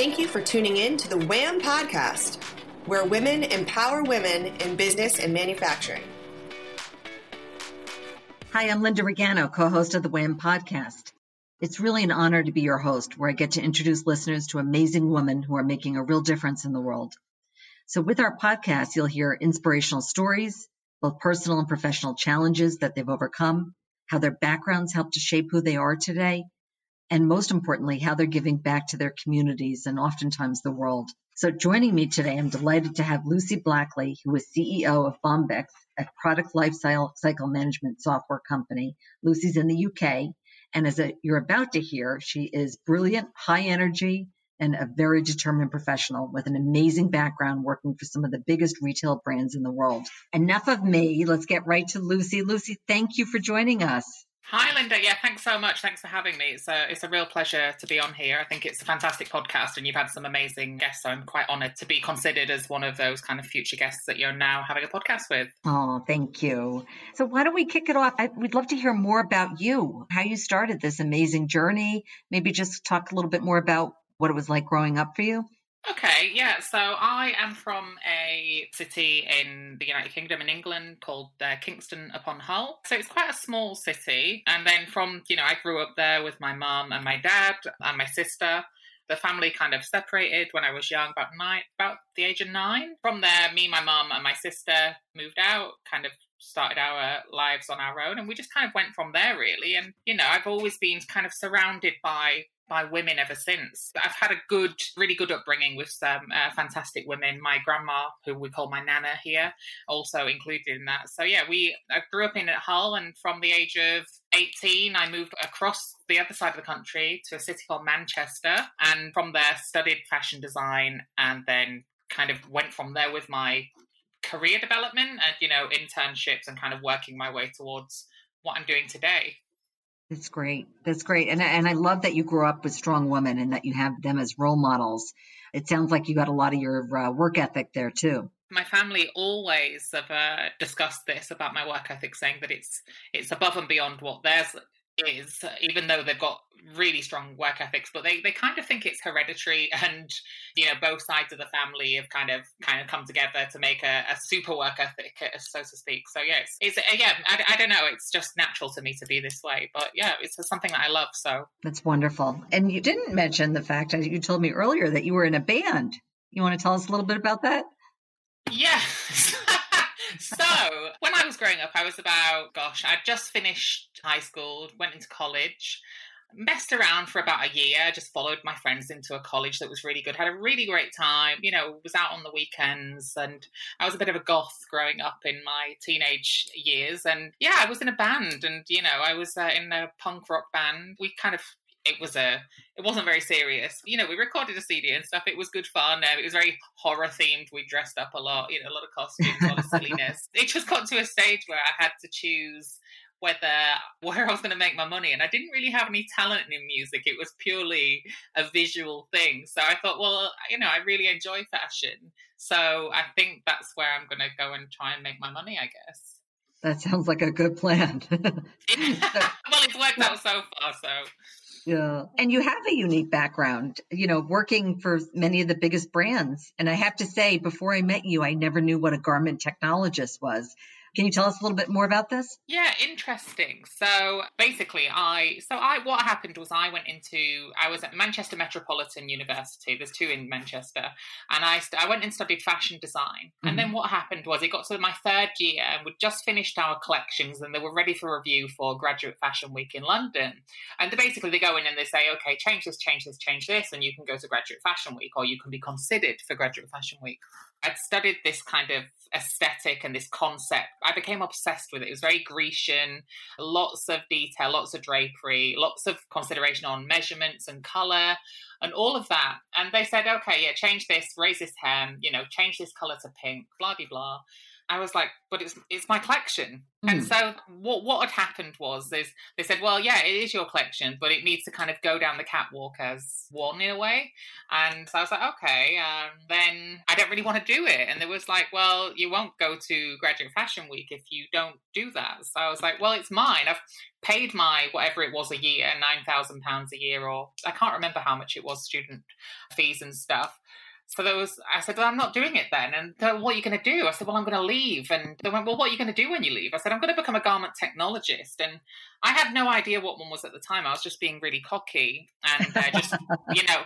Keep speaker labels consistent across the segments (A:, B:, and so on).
A: Thank you for tuning in to the WHAM podcast, where women empower women in business and manufacturing.
B: Hi, I'm Linda Regano, co host of the WHAM podcast. It's really an honor to be your host, where I get to introduce listeners to amazing women who are making a real difference in the world. So, with our podcast, you'll hear inspirational stories, both personal and professional challenges that they've overcome, how their backgrounds help to shape who they are today, and most importantly, how they're giving back to their communities and oftentimes the world. So joining me today, I'm delighted to have Lucy Blackley, who is CEO of Bombyx, a product lifecycle cycle management software company. Lucy's in the UK. And as a, you're about to hear, she is brilliant, high energy, and a very determined professional with an amazing background working for some of the biggest retail brands in the world. Enough of me. Let's get right to Lucy. Lucy, thank you for joining us.
C: Hi, Linda. Yeah, thanks so much. Thanks for having me. It's a, it's a real pleasure to be on here. I think it's a fantastic podcast, and you've had some amazing guests. So I'm quite honoured to be considered as one of those kind of future guests that you're now having a podcast with.
B: Oh, thank you. So, why don't we kick it off? I, we'd love to hear more about you, how you started this amazing journey. Maybe just talk a little bit more about what it was like growing up for you.
C: Okay, yeah. So I am from a city in the United Kingdom in England called uh, Kingston upon Hull. So it's quite a small city. And then from, you know, I grew up there with my mum and my dad and my sister. The family kind of separated when I was young, about nine, about the age of nine. From there, me, my mum, and my sister moved out, kind of started our lives on our own and we just kind of went from there really and you know i've always been kind of surrounded by by women ever since. I've had a good, really good upbringing with some uh, fantastic women. My grandma, who we call my nana here, also included in that. So yeah, we I grew up in Hull, and from the age of 18, I moved across the other side of the country to a city called Manchester, and from there studied fashion design, and then kind of went from there with my career development and you know internships and kind of working my way towards what I'm doing today.
B: That's great. That's great. And and I love that you grew up with strong women and that you have them as role models. It sounds like you got a lot of your uh, work ethic there too.
C: My family always have uh, discussed this about my work ethic, saying that it's it's above and beyond what theirs is, even though they've got really strong work ethics, but they, they kind of think it's hereditary and you know both sides of the family have kind of kind of come together to make a, a super work ethic, so to speak. So yeah, it's, it's uh, yeah, I, I don't know, it's just natural to me to be this way, but yeah, it's something that I love. So
B: that's wonderful. And you didn't mention the fact that you told me earlier that you were in a band. You want to tell us a little bit about that?
C: Yes. so when I was growing up, I was about, gosh, I'd just finished high school, went into college, messed around for about a year, just followed my friends into a college that was really good, had a really great time, you know, was out on the weekends. And I was a bit of a goth growing up in my teenage years. And yeah, I was in a band and, you know, I was uh, in a punk rock band. We kind of it was a it wasn't very serious you know we recorded a cd and stuff it was good fun um, it was very horror themed we dressed up a lot you know a lot of costumes a lot of silliness it just got to a stage where i had to choose whether where I was going to make my money. And I didn't really have any talent in music. It was purely a visual thing. So I thought, well, you know, I really enjoy fashion. So I think that's where I'm going to go and try and make my money, I guess.
B: That sounds like a good plan. well,
C: it's worked out so far. So
B: yeah. And you have a unique background, you know, working for many of the biggest brands. And I have to say, before I met you, I never knew what a garment technologist was. Can you tell us a little bit more about this?
C: Yeah, interesting. So basically, I so I what happened was I went into I was at Manchester Metropolitan University. There's two in Manchester, and I I went and studied fashion design. Mm-hmm. And then mm-hmm. what happened was it got to my third year, and we'd just finished our collections, and they were ready for review for Graduate Fashion Week in London. And they basically they go in and they say, okay, change this, change this, change this, and you can go to Graduate Fashion Week, or you can be considered for Graduate Fashion Week. I'd studied this kind of aesthetic and this concept. I became obsessed with it. It was very Grecian, lots of detail, lots of drapery, lots of consideration on measurements and color and all of that. And they said, okay, yeah, change this, raise this hem, you know, change this color to pink, blah, blah, blah. I was like, but it's it's my collection. Mm. And so what what had happened was they they said, well, yeah, it is your collection, but it needs to kind of go down the catwalk as one in a way. And so I was like, okay. Um, then I don't really want to do it. And there was like, well, you won't go to Graduate Fashion Week if you don't do that. So I was like, well, it's mine. I've paid my whatever it was a year, nine thousand pounds a year, or I can't remember how much it was, student fees and stuff. So there was, I said, well, I'm not doing it then. And what are you going to do? I said, well, I'm going to leave. And they went, well, what are you going to do when you leave? I said, I'm going to become a garment technologist. And I had no idea what one was at the time. I was just being really cocky and uh, just, you know,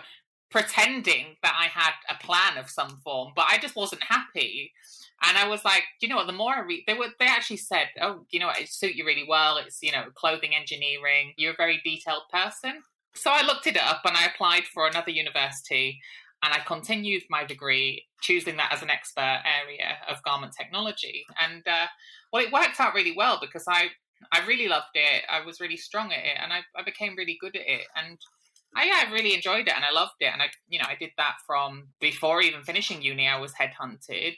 C: pretending that I had a plan of some form, but I just wasn't happy. And I was like, you know what? The more I read, they were they actually said, oh, you know, what, it suit you really well. It's you know, clothing engineering. You're a very detailed person. So I looked it up and I applied for another university and I continued my degree, choosing that as an expert area of garment technology. And uh, well, it worked out really well because I I really loved it. I was really strong at it, and I, I became really good at it. And I, yeah, I really enjoyed it, and I loved it. And I, you know, I did that from before even finishing uni. I was headhunted,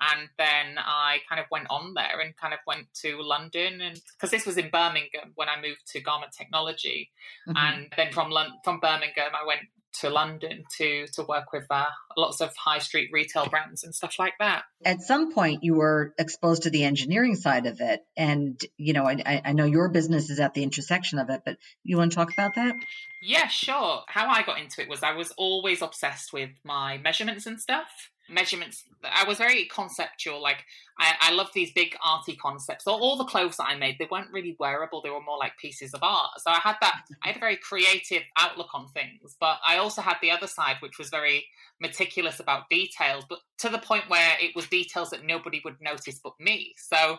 C: and then I kind of went on there and kind of went to London, and because this was in Birmingham when I moved to garment technology, mm-hmm. and then from London, from Birmingham I went to London to to work with uh, lots of high street retail brands and stuff like that.
B: At some point, you were exposed to the engineering side of it, and you know, I, I know your business is at the intersection of it, but you want to talk about that?
C: Yeah, sure. How I got into it was I was always obsessed with my measurements and stuff measurements. I was very conceptual. Like I, I love these big arty concepts. All the clothes that I made, they weren't really wearable. They were more like pieces of art. So I had that. I had a very creative outlook on things, but I also had the other side, which was very meticulous about details, but to the point where it was details that nobody would notice but me. So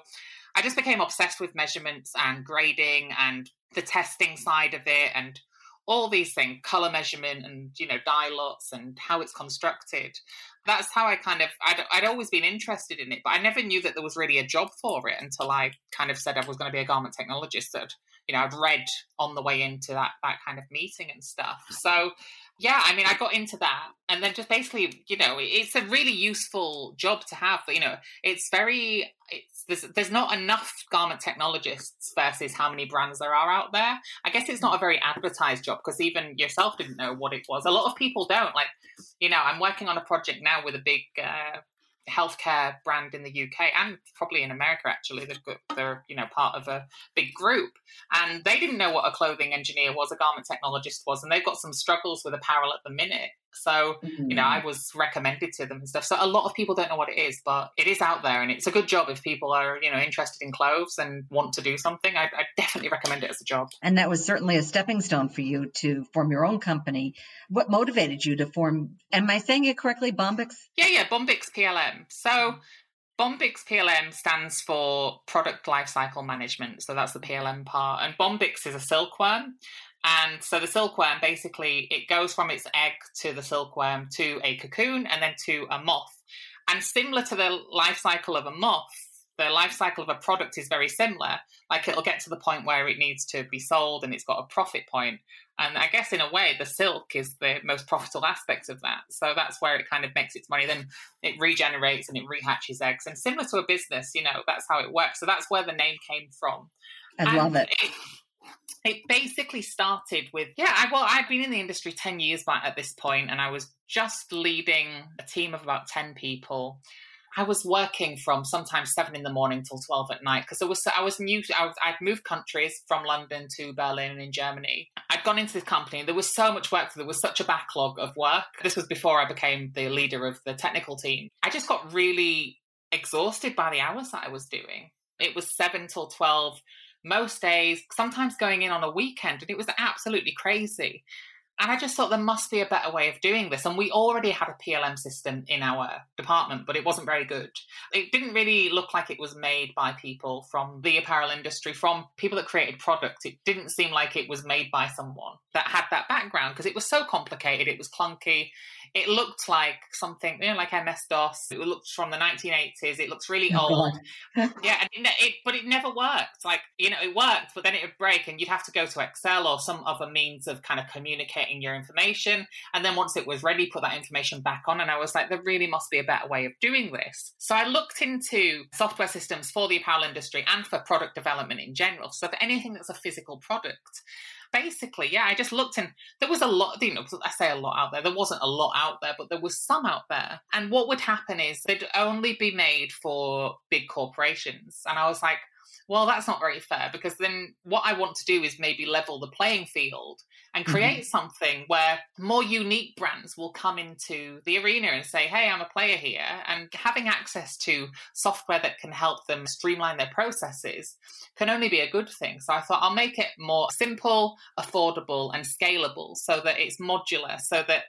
C: I just became obsessed with measurements and grading and the testing side of it and all these things color measurement and you know dye lots and how it's constructed. That's how i kind of I'd, I'd, always been interested in it but i never knew that there was really a job for it until i kind of said i was going to be a garment technologist. That you know i'd read on the way into that that kind of meeting and stuff. So yeah, I mean, I got into that, and then just basically, you know, it's a really useful job to have. You know, it's very, it's there's there's not enough garment technologists versus how many brands there are out there. I guess it's not a very advertised job because even yourself didn't know what it was. A lot of people don't. Like, you know, I'm working on a project now with a big uh, healthcare brand in the UK and probably in America actually. Got they're you know part of a big group, and they didn't know what a clothing engineer was, a garment technologist was, and they've got some struggles with apparel at the minute. So mm-hmm. you know, I mm. was recommended to them and stuff. So a lot of people don't know what it is, but it is out there, and it's a good job if people are you know interested in clothes and want to do something. I, I definitely recommend it as a job.
B: And that was certainly a stepping stone for you to form your own company. What motivated you to form? Am I saying it correctly, Bombyx?
C: Yeah, yeah, Bombyx PLM. So. Bombyx PLM stands for Product Lifecycle Management. So that's the PLM part. And Bombyx is a silkworm. And so the silkworm basically it goes from its egg to the silkworm to a cocoon and then to a moth. And similar to the life cycle of a moth, the life cycle of a product is very similar. Like it'll get to the point where it needs to be sold and it's got a profit point. And I guess in a way, the silk is the most profitable aspect of that. So that's where it kind of makes its money. Then it regenerates and it rehatches eggs. And similar to a business, you know, that's how it works. So that's where the name came from.
B: I and love it.
C: it it basically started with yeah I, well i'd been in the industry 10 years back at this point and i was just leading a team of about 10 people. I was working from sometimes 7 in the morning till 12 at night because i was i was new I was, i'd moved countries from london to berlin in germany. I'd gone into this company there was so much work there was such a backlog of work. This was before i became the leader of the technical team. I just got really exhausted by the hours that i was doing. It was 7 till 12 most days, sometimes going in on a weekend, and it was absolutely crazy. And I just thought there must be a better way of doing this. And we already had a PLM system in our department, but it wasn't very good. It didn't really look like it was made by people from the apparel industry, from people that created products. It didn't seem like it was made by someone that had that background because it was so complicated, it was clunky, it looked like something, you know, like MS DOS. It looked from the 1980s. It looks really oh, old. yeah, and it, it, but it never worked. Like, you know, it worked, but then it would break and you'd have to go to Excel or some other means of kind of communicating getting your information. And then once it was ready, put that information back on. And I was like, there really must be a better way of doing this. So I looked into software systems for the apparel industry and for product development in general. So for anything that's a physical product basically, yeah, I just looked and there was a lot, you know, I say a lot out there. There wasn't a lot out there, but there was some out there. And what would happen is they'd only be made for big corporations. And I was like, well, that's not very fair because then what I want to do is maybe level the playing field and mm-hmm. create mm-hmm. something where more unique brands will come into the arena and say, hey, I'm a player here. And having access to software that can help them streamline their processes can only be a good thing. So I thought I'll make it more simple, affordable, and scalable so that it's modular, so that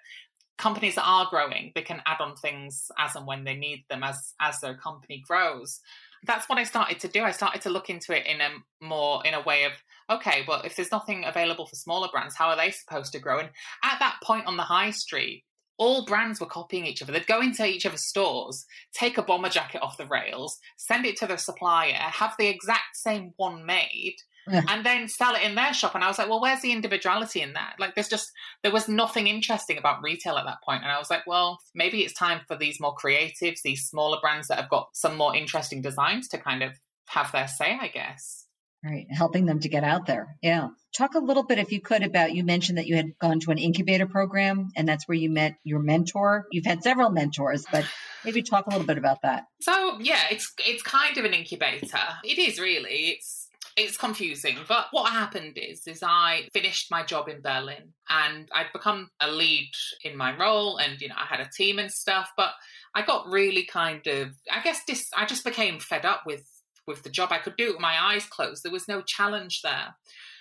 C: companies that are growing they can add on things as and when they need them as as their company grows that's what I started to do. I started to look into it in a more in a way of okay, well, if there's nothing available for smaller brands, how are they supposed to grow? And at that point on the high street, all brands were copying each other. They'd go into each other's stores, take a bomber jacket off the rails, send it to their supplier, have the exact same one made, yeah. and then sell it in their shop. And I was like, well, where's the individuality in that? Like, there's just, there was nothing interesting about retail at that point. And I was like, well, maybe it's time for these more creatives, these smaller brands that have got some more interesting designs to kind of have their say, I guess.
B: Right. Helping them to get out there. Yeah. Talk a little bit, if you could, about you mentioned that you had gone to an incubator program and that's where you met your mentor. You've had several mentors, but maybe talk a little bit about that.
C: So yeah, it's it's kind of an incubator. It is really. It's it's confusing but what happened is is i finished my job in berlin and i'd become a lead in my role and you know i had a team and stuff but i got really kind of i guess this i just became fed up with with the job. I could do it with my eyes closed. There was no challenge there.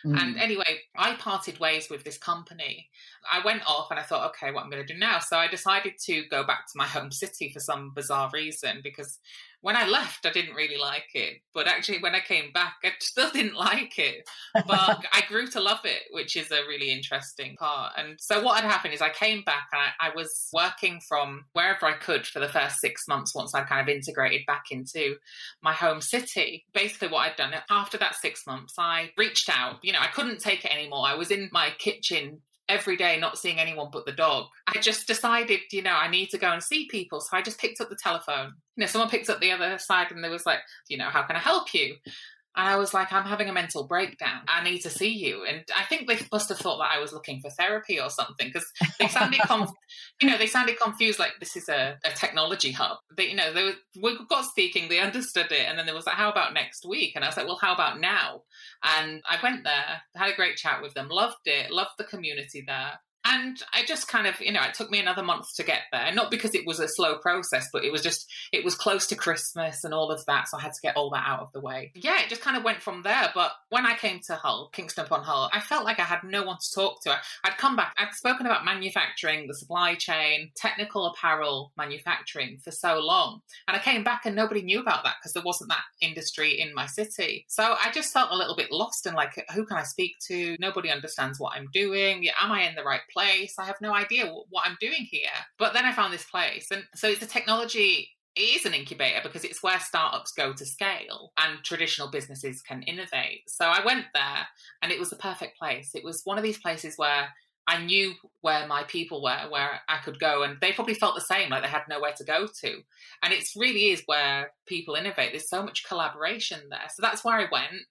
C: Mm. and anyway i parted ways with this company. I went off and i thought okay what i'm going to do now? So i decided to go back to my home city for some bizarre reason because when I left, I didn't really like it. But actually, when I came back, I still didn't like it. But I grew to love it, which is a really interesting part. And so, what had happened is I came back and I, I was working from wherever I could for the first six months once I'd kind of integrated back into my home city. Basically, what I'd done after that six months, I reached out. You know, I couldn't take it anymore. I was in my kitchen every day not seeing anyone but the dog. I just decided, you know, I need to go and see people. So I just picked up the telephone. You know, someone picked up the other side and they was like, you know, how can I help you? And I was like, I'm having a mental breakdown. I need to see you. And I think they must have thought that I was looking for therapy or something because they sounded, conf- you know, they sounded confused. Like this is a, a technology hub. They, you know, they were, we got speaking, they understood it, and then there was like, how about next week? And I was like, well, how about now? And I went there, had a great chat with them, loved it, loved the community there. And I just kind of, you know, it took me another month to get there. Not because it was a slow process, but it was just, it was close to Christmas and all of that. So I had to get all that out of the way. Yeah, it just kind of went from there. But when I came to Hull, Kingston upon Hull, I felt like I had no one to talk to. I'd come back, I'd spoken about manufacturing, the supply chain, technical apparel manufacturing for so long. And I came back and nobody knew about that because there wasn't that industry in my city. So I just felt a little bit lost and like, who can I speak to? Nobody understands what I'm doing. Am I in the right place. I have no idea what I'm doing here. But then I found this place. And so it's a technology it is an incubator because it's where startups go to scale and traditional businesses can innovate. So I went there and it was the perfect place. It was one of these places where I knew where my people were, where I could go, and they probably felt the same, like they had nowhere to go to. And it really is where people innovate. There's so much collaboration there. So that's where I went.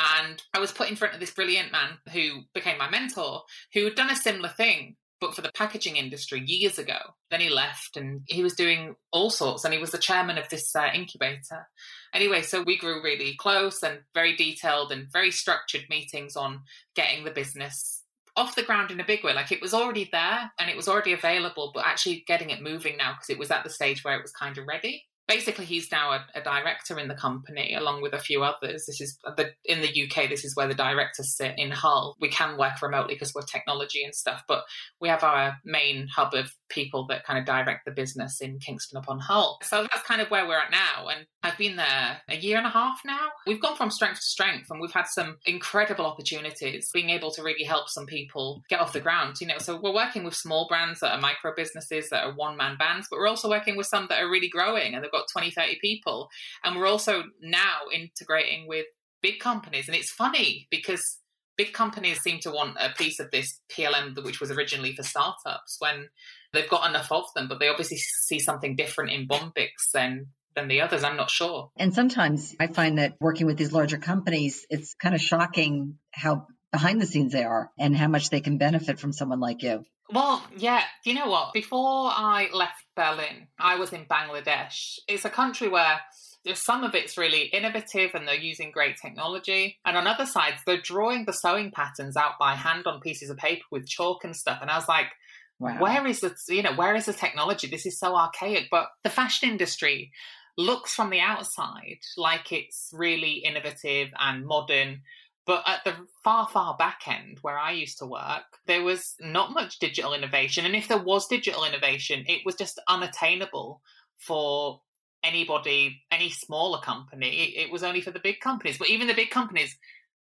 C: And I was put in front of this brilliant man who became my mentor, who had done a similar thing, but for the packaging industry years ago. Then he left and he was doing all sorts, and he was the chairman of this uh, incubator. Anyway, so we grew really close and very detailed and very structured meetings on getting the business off the ground in a big way. Like it was already there and it was already available, but actually getting it moving now because it was at the stage where it was kind of ready basically he's now a, a, director in the company along with a few others. This is the in the uk this is where the directors sit in hull. We can work remotely because we're technology and stuff but we have our main hub of people that kind of direct the business in kingston upon hull so that's kind of where we're at now and i've been there a year and a half now we've gone from strength to strength and we've had some incredible opportunities being able to really help some people get off the ground you know so we're working with small brands that are micro businesses that are one man bands but we're also working with some that are really growing and they've got got 20, 30 people. And we're also now integrating with big companies. And it's funny because big companies seem to want a piece of this PLM, which was originally for startups, when they've got enough of them, but they obviously see something different in Bombyx than than the others. I'm not sure.
B: And sometimes I find that working with these larger companies, it's kind of shocking how behind the scenes they are and how much they can benefit from someone like you.
C: Well, yeah, you know what? Before I left Berlin, I was in Bangladesh. It's a country where there's some of it's really innovative and they're using great technology. And on other sides, they're drawing the sewing patterns out by hand on pieces of paper with chalk and stuff. And I was like, wow. where is the you know, where is the technology? This is so archaic. But the fashion industry looks from the outside like it's really innovative and modern. But at the far, far back end where I used to work, there was not much digital innovation. And if there was digital innovation, it was just unattainable for anybody, any smaller company. It, was only for the big companies. But even the big companies,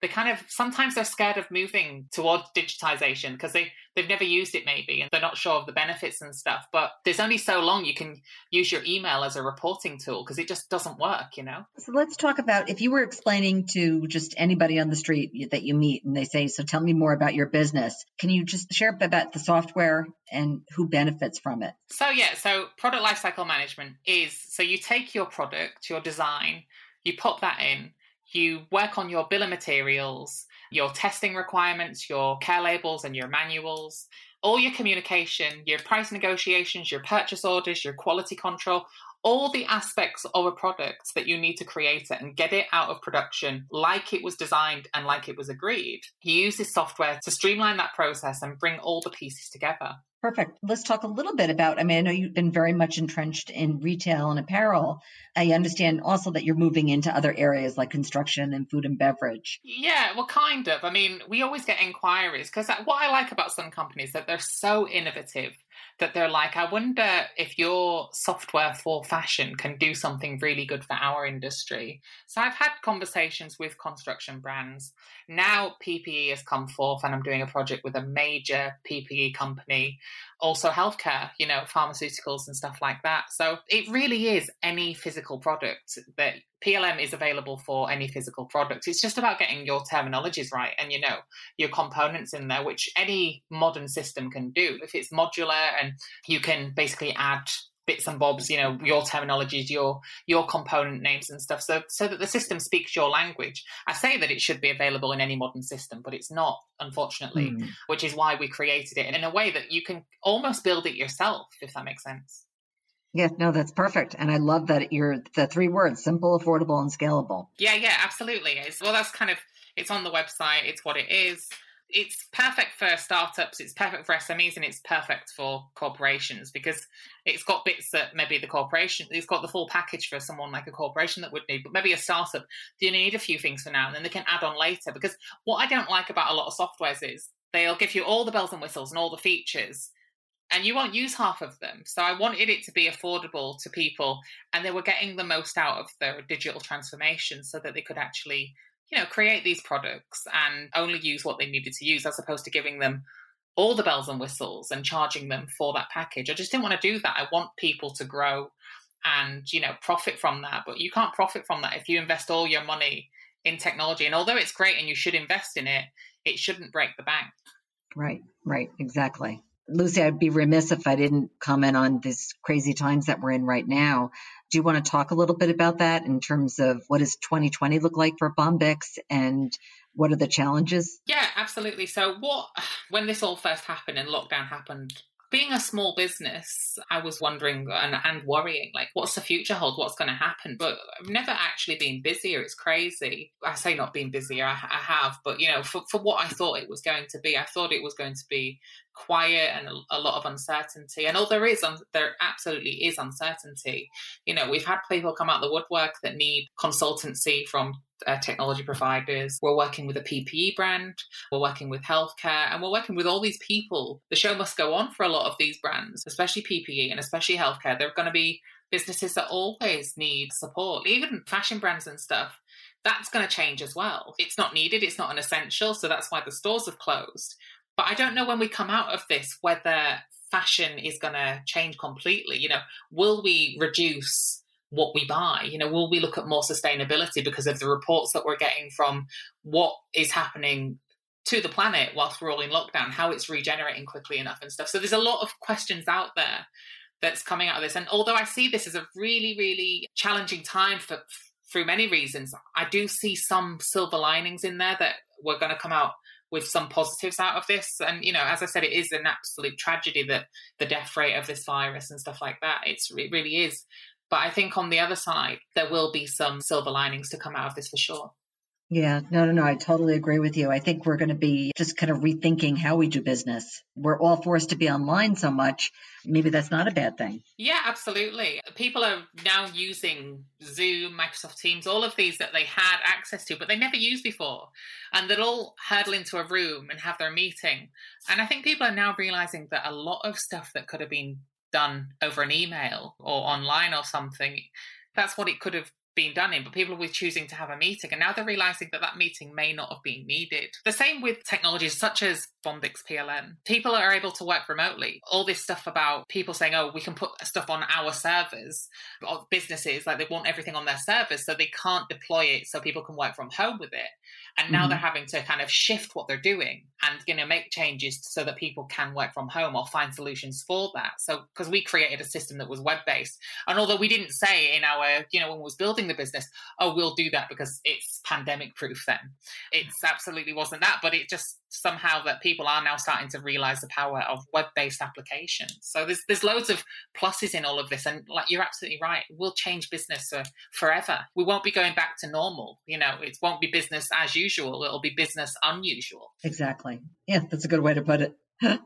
C: they kind of sometimes they're scared of moving towards digitization because they they've never used it maybe and they're not sure of the benefits and stuff but there's only so long you can use your email as a reporting tool because it just doesn't work you know?
B: So let's talk about if you were explaining to just anybody on the street that you meet and they say so tell me more about your business can you just share about the software and who benefits from it?
C: So yeah so product lifecycle management is so you take your product your design you pop that in you work on your bill of materials, your testing requirements, your care labels, and your manuals, all your communication, your price negotiations, your purchase orders, your quality control, all the aspects of a product that you need to create it and get it out of production like it was designed and like it was agreed. You use this software to streamline that process and bring all the pieces together.
B: Perfect. Let's talk a little bit about. I mean, I know you've been very much entrenched in retail and apparel. I understand also that you're moving into other areas like construction and food and beverage.
C: Yeah, well, kind of. I mean, we always get inquiries because what I like about some companies is that they're so innovative that they're like, I wonder if your software for fashion can do something really good for our industry. So I've had conversations with construction brands. Now PPE has come forth, and I'm doing a project with a major PPE company also healthcare, you know, pharmaceuticals and stuff like that. So it really is any physical product that PLM is available for any physical product. It's just about getting your terminologies right and, you know, your components in there, which any modern system can do. If it's modular and you can basically add bits and bobs, you know, your terminologies, your your component names and stuff, so so that the system speaks your language. I say that it should be available in any modern system, but it's not, unfortunately, mm. which is why we created it in a way that you can almost build it yourself, if that makes sense.
B: Yeah, no, that's perfect. And I love that you're the three words simple, affordable, and scalable.
C: Yeah, yeah, absolutely. It's, well, that's kind of, it's on the website, it's what it is it's perfect for startups, it's perfect for SMEs, and it's perfect for corporations because it's got bits that maybe the corporation, it's got the full package for someone like a corporation that would need, but maybe a startup, do you need a few things for now and then they can add on later? Because what I don't like about a lot of softwares is they'll give you all the bells and whistles and all the features and you won't use half of them. So I wanted it to be affordable to people and they were getting the most out of their digital transformation so that they could actually you know, create these products and only use what they needed to use as opposed to giving them all the bells and whistles and charging them for that package. I just didn't want to do that. I want people to grow and, you know, profit from that. But you can't profit from that if you invest all your money in technology. And although it's great and you should invest in it, it shouldn't break the bank.
B: Right, right, exactly. Lucy, I'd be remiss if I didn't comment on these crazy times that we're in right now. Do you want to talk a little bit about that in terms of what does 2020 look like for Bombyx and what are the challenges?
C: Yeah, absolutely. So, what when this all first happened and lockdown happened, being a small business, I was wondering and, and worrying, like, what's the future hold? What's going to happen? But I've never actually been busier. It's crazy. I say not being busier, I, I have, but you know, for, for what I thought it was going to be, I thought it was going to be quiet and a, a lot of uncertainty. And all there is, un- there absolutely is uncertainty. You know, we've had people come out the woodwork that need consultancy from uh, technology providers. We're working with a PPE brand. We're working with healthcare, and we're working with all these people. The show must go on for a lot of these brands, especially PPE and especially healthcare. There are going to be businesses that always need support, even fashion brands and stuff. That's going to change as well. It's not needed. It's not an essential. So that's why the stores have closed. But I don't know when we come out of this whether fashion is going to change completely. You know, will we reduce what we buy? You know, will we look at more sustainability because of the reports that we're getting from what is happening to the planet whilst we're all in lockdown, how it's regenerating quickly enough and stuff. So there's a lot of questions out there that's coming out of this. And although I see this as a really, really challenging time for through many reasons, I do see some silver linings in there that we're going to come out with some positives out of this. And you know, as I said, it is an absolute tragedy that the death rate of this virus and stuff like that. It's it really is. But I think on the other side, there will be some silver linings to come out of this for sure.
B: Yeah, no, no, no. I totally agree with you. I think we're going to be just kind of rethinking how we do business. We're all forced to be online so much. Maybe that's not a bad thing.
C: Yeah, absolutely. People are now using Zoom, Microsoft Teams, all of these that they had access to, but they never used before. And they'll all hurdle into a room and have their meeting. And I think people are now realizing that a lot of stuff that could have been done over an email or online or something, that's what it could have been done in, but people were choosing to have a meeting. And now they're realizing that that meeting may not have been needed. The same with technologies such as Bombyx PLM. People are able to work remotely. All this stuff about people saying, oh, we can put stuff on our servers, or businesses, like they want everything on their servers, so they can't deploy it so people can work from home with it. And now mm-hmm. they're having to kind of shift what they're doing and you know make changes so that people can work from home or find solutions for that. So because we created a system that was web based, and although we didn't say in our you know when we was building the business, oh we'll do that because it's pandemic proof. Then it's absolutely wasn't that, but it just somehow that people are now starting to realize the power of web-based applications. So there's there's loads of pluses in all of this, and like you're absolutely right, we'll change business for forever. We won't be going back to normal. You know, it won't be business as usual. It'll be business unusual.
B: Exactly. Yeah, that's a good way to put it.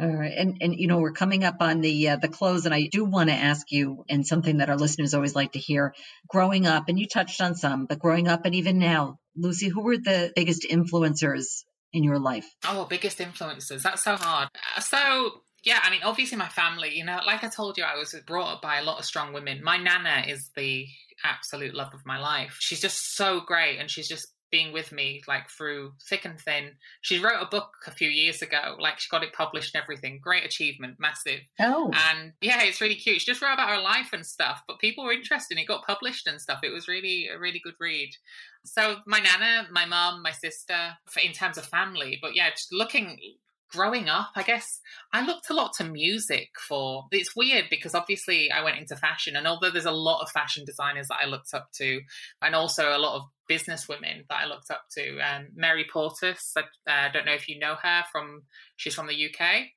B: All right, and and you know we're coming up on the uh, the close, and I do want to ask you, and something that our listeners always like to hear. Growing up, and you touched on some, but growing up, and even now, Lucy, who were the biggest influencers in your life?
C: Oh, biggest influences. That's so hard. Uh, so, yeah, I mean, obviously, my family, you know, like I told you, I was brought up by a lot of strong women. My nana is the absolute love of my life. She's just so great and she's just being with me like through thick and thin. She wrote a book a few years ago, like she got it published and everything. Great achievement, massive.
B: Oh.
C: And yeah, it's really cute. She just wrote about her life and stuff, but people were interested. It got published and stuff. It was really a really good read. So my nana, my mom, my sister, in terms of family, but yeah, just looking growing up, I guess I looked a lot to music for. It's weird because obviously I went into fashion, and although there's a lot of fashion designers that I looked up to, and also a lot of business women that I looked up to, um, Mary Portas. I uh, don't know if you know her from. She's from the UK.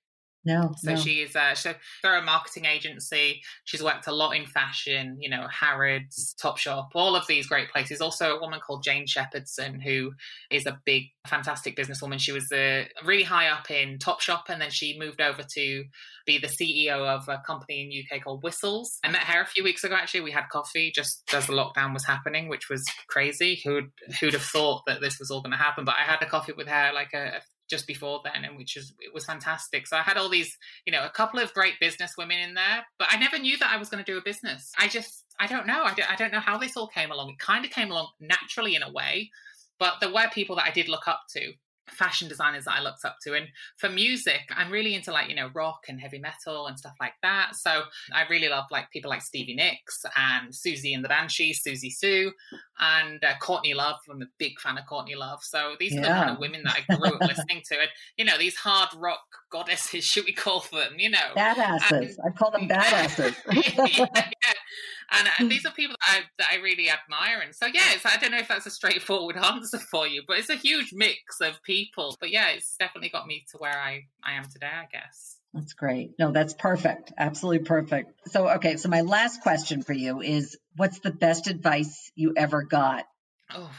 B: No.
C: So
B: no.
C: she is uh, so they're a marketing agency. She's worked a lot in fashion, you know, Harrods, Topshop, all of these great places. Also, a woman called Jane Shepherdson, who is a big, fantastic businesswoman. She was uh, really high up in Topshop, and then she moved over to be the CEO of a company in UK called Whistles. I met her a few weeks ago. Actually, we had coffee just as the lockdown was happening, which was crazy. Who'd who'd have thought that this was all going to happen? But I had a coffee with her like a, just before then, and which was it was fantastic. So I had all these, you know, a couple of great business women in there, but I never knew that I was going to do a business. I just, I don't know, I don't, I don't know how this all came along. It kind of came along naturally in a way, but there were people that I did look up to fashion designers that I looked up to. And for music, I'm really into like, you know, rock and heavy metal and stuff like that. So I really love like people like Stevie Nicks and Siouxsie and the Banshees, Siouxsie Sioux, and uh, Courtney Love. I'm a big fan of Courtney Love. So these yeah. are the kind of women that I grew up listening to. And, you know, these hard rock goddesses, should we call them, you know?
B: Badasses. And, I call them badasses.
C: yeah, yeah. And, these are people that I, that I really admire. And so, yeah, I don't know if that's a straightforward answer for you, but it's a huge mix of people. But yeah, it's definitely got me to where I, I am today, I guess.
B: That's great. No, that's perfect. Absolutely perfect. So, okay. So, my last question for you is what's the best advice you ever got?
C: Oh,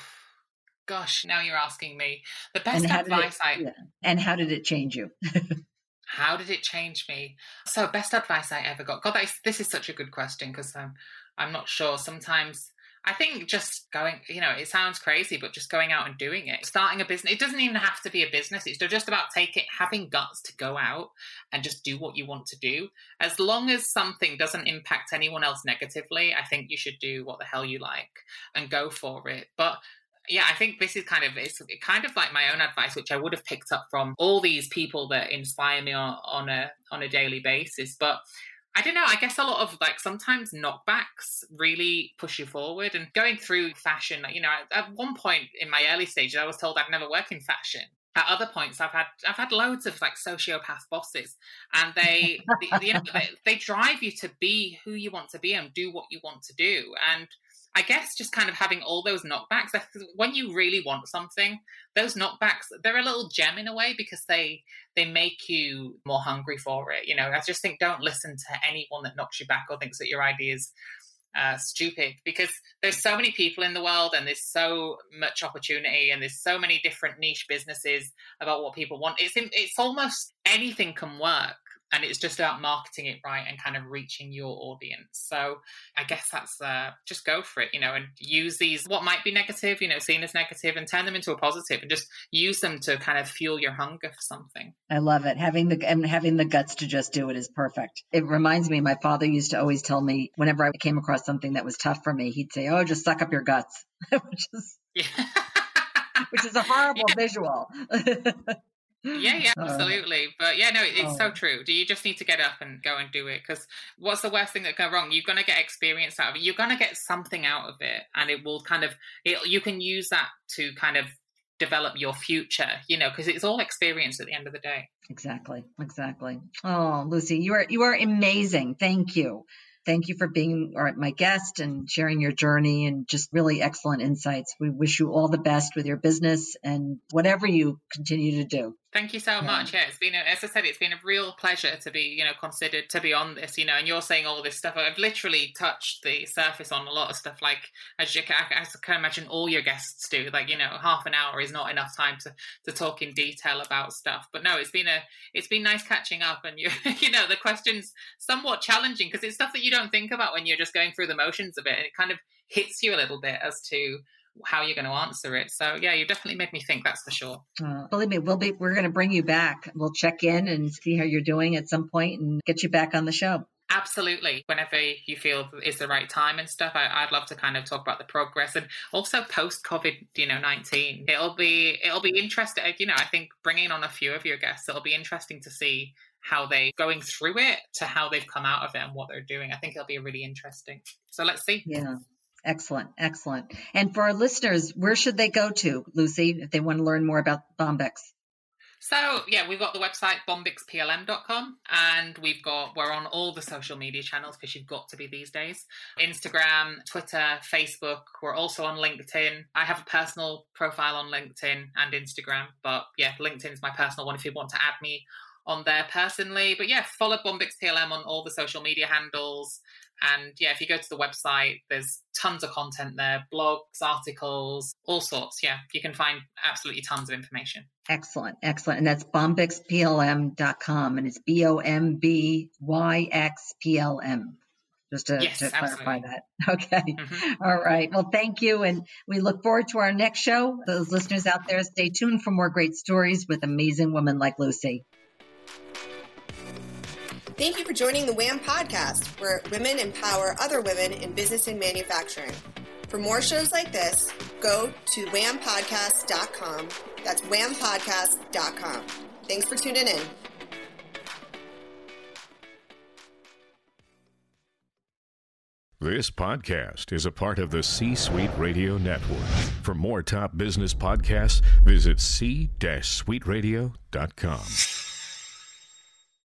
C: gosh. Now you're asking me. The best advice
B: it,
C: I.
B: Yeah. And how did it change you?
C: how did it change me? So, best advice I ever got. God, this is such a good question because um, I'm not sure. Sometimes I think just going, you know, it sounds crazy, but just going out and doing it, starting a business, it doesn't even have to be a business. It's just about taking, having guts to go out and just do what you want to do. As long as something doesn't impact anyone else negatively, I think you should do what the hell you like and go for it. But yeah, I think this is kind of it's kind of like my own advice, which I would have picked up from all these people that inspire me on, on a on a daily basis. But I don't know. I guess a lot of like sometimes knockbacks really push you forward. And going through fashion, you know, at one point in my early stages, I was told I'd never work in fashion. at other points i've had i've had loads of like sociopath bosses and they, they you know they, they drive you to be who you want to be and do what you want to do and I guess just kind of having all those knockbacks. When you really want something, those knockbacks they're a little gem in a way because they they make you more hungry for it. You know, I just think don't listen to anyone that knocks you back or thinks that your ideas uh, stupid because there's so many people in the world and there's so much opportunity and there's so many different niche businesses about what people want. It's it's almost anything can work and it's just about marketing it right and kind of reaching your audience. So i guess that's uh, just go for it you know and use these what might be negative you know seen as negative and turn them into a positive and just use them to kind of fuel your hunger for something.
B: I love it. Having the and having the guts to just do it is perfect. It reminds me my father used to always tell me whenever i came across something that was tough for me he'd say oh just suck up your guts. Which is yeah. which is a horrible yeah. visual
C: yeah, yeah, uh, absolutely. But yeah, no, it's so oh. true. Do you just need to get up and go and do it? Because what's the worst thing that go wrong? You're going to get experience out of it. You're going to get something out of it, and it will kind of it, you can use that to kind of develop your future. You know, because it's all experience at the end of the day.
B: Exactly, exactly. Oh, Lucy, you are you are amazing. Thank you. Thank you for being my guest and sharing your journey and just really excellent insights. We wish you all the best with your business and whatever you continue to do.
C: Thank you so much. Yeah, it's been, a, as I said, it's been a real pleasure to be, you know, considered to be on this, you know, and you're saying all this stuff. I've literally touched the surface on a lot of stuff. Like, as you can, as I can imagine all your guests do, like, you know, half an hour is not enough time to, to talk in detail about stuff. But no, it's been a, it's been nice catching up and you, you know, the questions somewhat challenging because it's stuff that you don't think about when you're just going through the motions of it. And it kind of hits you a little bit as to, how you're going to answer it. So yeah, you definitely made me think. That's for sure.
B: Uh, believe me, we'll be we're going to bring you back. We'll check in and see how you're doing at some point and get you back on the show.
C: Absolutely. Whenever you feel is the right time and stuff, I, would love to kind of talk about the progress and also post COVID, you know, nineteen. It'll be it'll be interesting. You know, I think bringing on a few of your guests, it'll be interesting to see how they going through it to how they've come out of it and what they're doing. I think it'll be really interesting. So let's see.
B: Yeah. Excellent, excellent. And for our listeners, where should they go to, Lucy, if they want to learn more about Bombyx?
C: So yeah, we've got the website bombyxplm.com and we've got we're on all the social media channels because you've got to be these days. Instagram, Twitter, Facebook. We're also on LinkedIn. I have a personal profile on LinkedIn and Instagram, but yeah, LinkedIn is my personal one if you want to add me on there personally. But yeah, follow Bombyx PLM on all the social media handles. And yeah, if you go to the website, there's tons of content there blogs, articles, all sorts. Yeah, you can find absolutely tons of information.
B: Excellent, excellent. And that's bombyxplm.com and it's B O M B Y X P L M. Just to, yes, to clarify that. Okay. Mm-hmm. All right. Well, thank you. And we look forward to our next show. Those listeners out there, stay tuned for more great stories with amazing women like Lucy.
A: Thank you for joining the WHAM podcast, where women empower other women in business and manufacturing. For more shows like this, go to whampodcast.com. That's whampodcast.com. Thanks for tuning in.
D: This podcast is a part of the C Suite Radio Network. For more top business podcasts, visit c-suiteradio.com.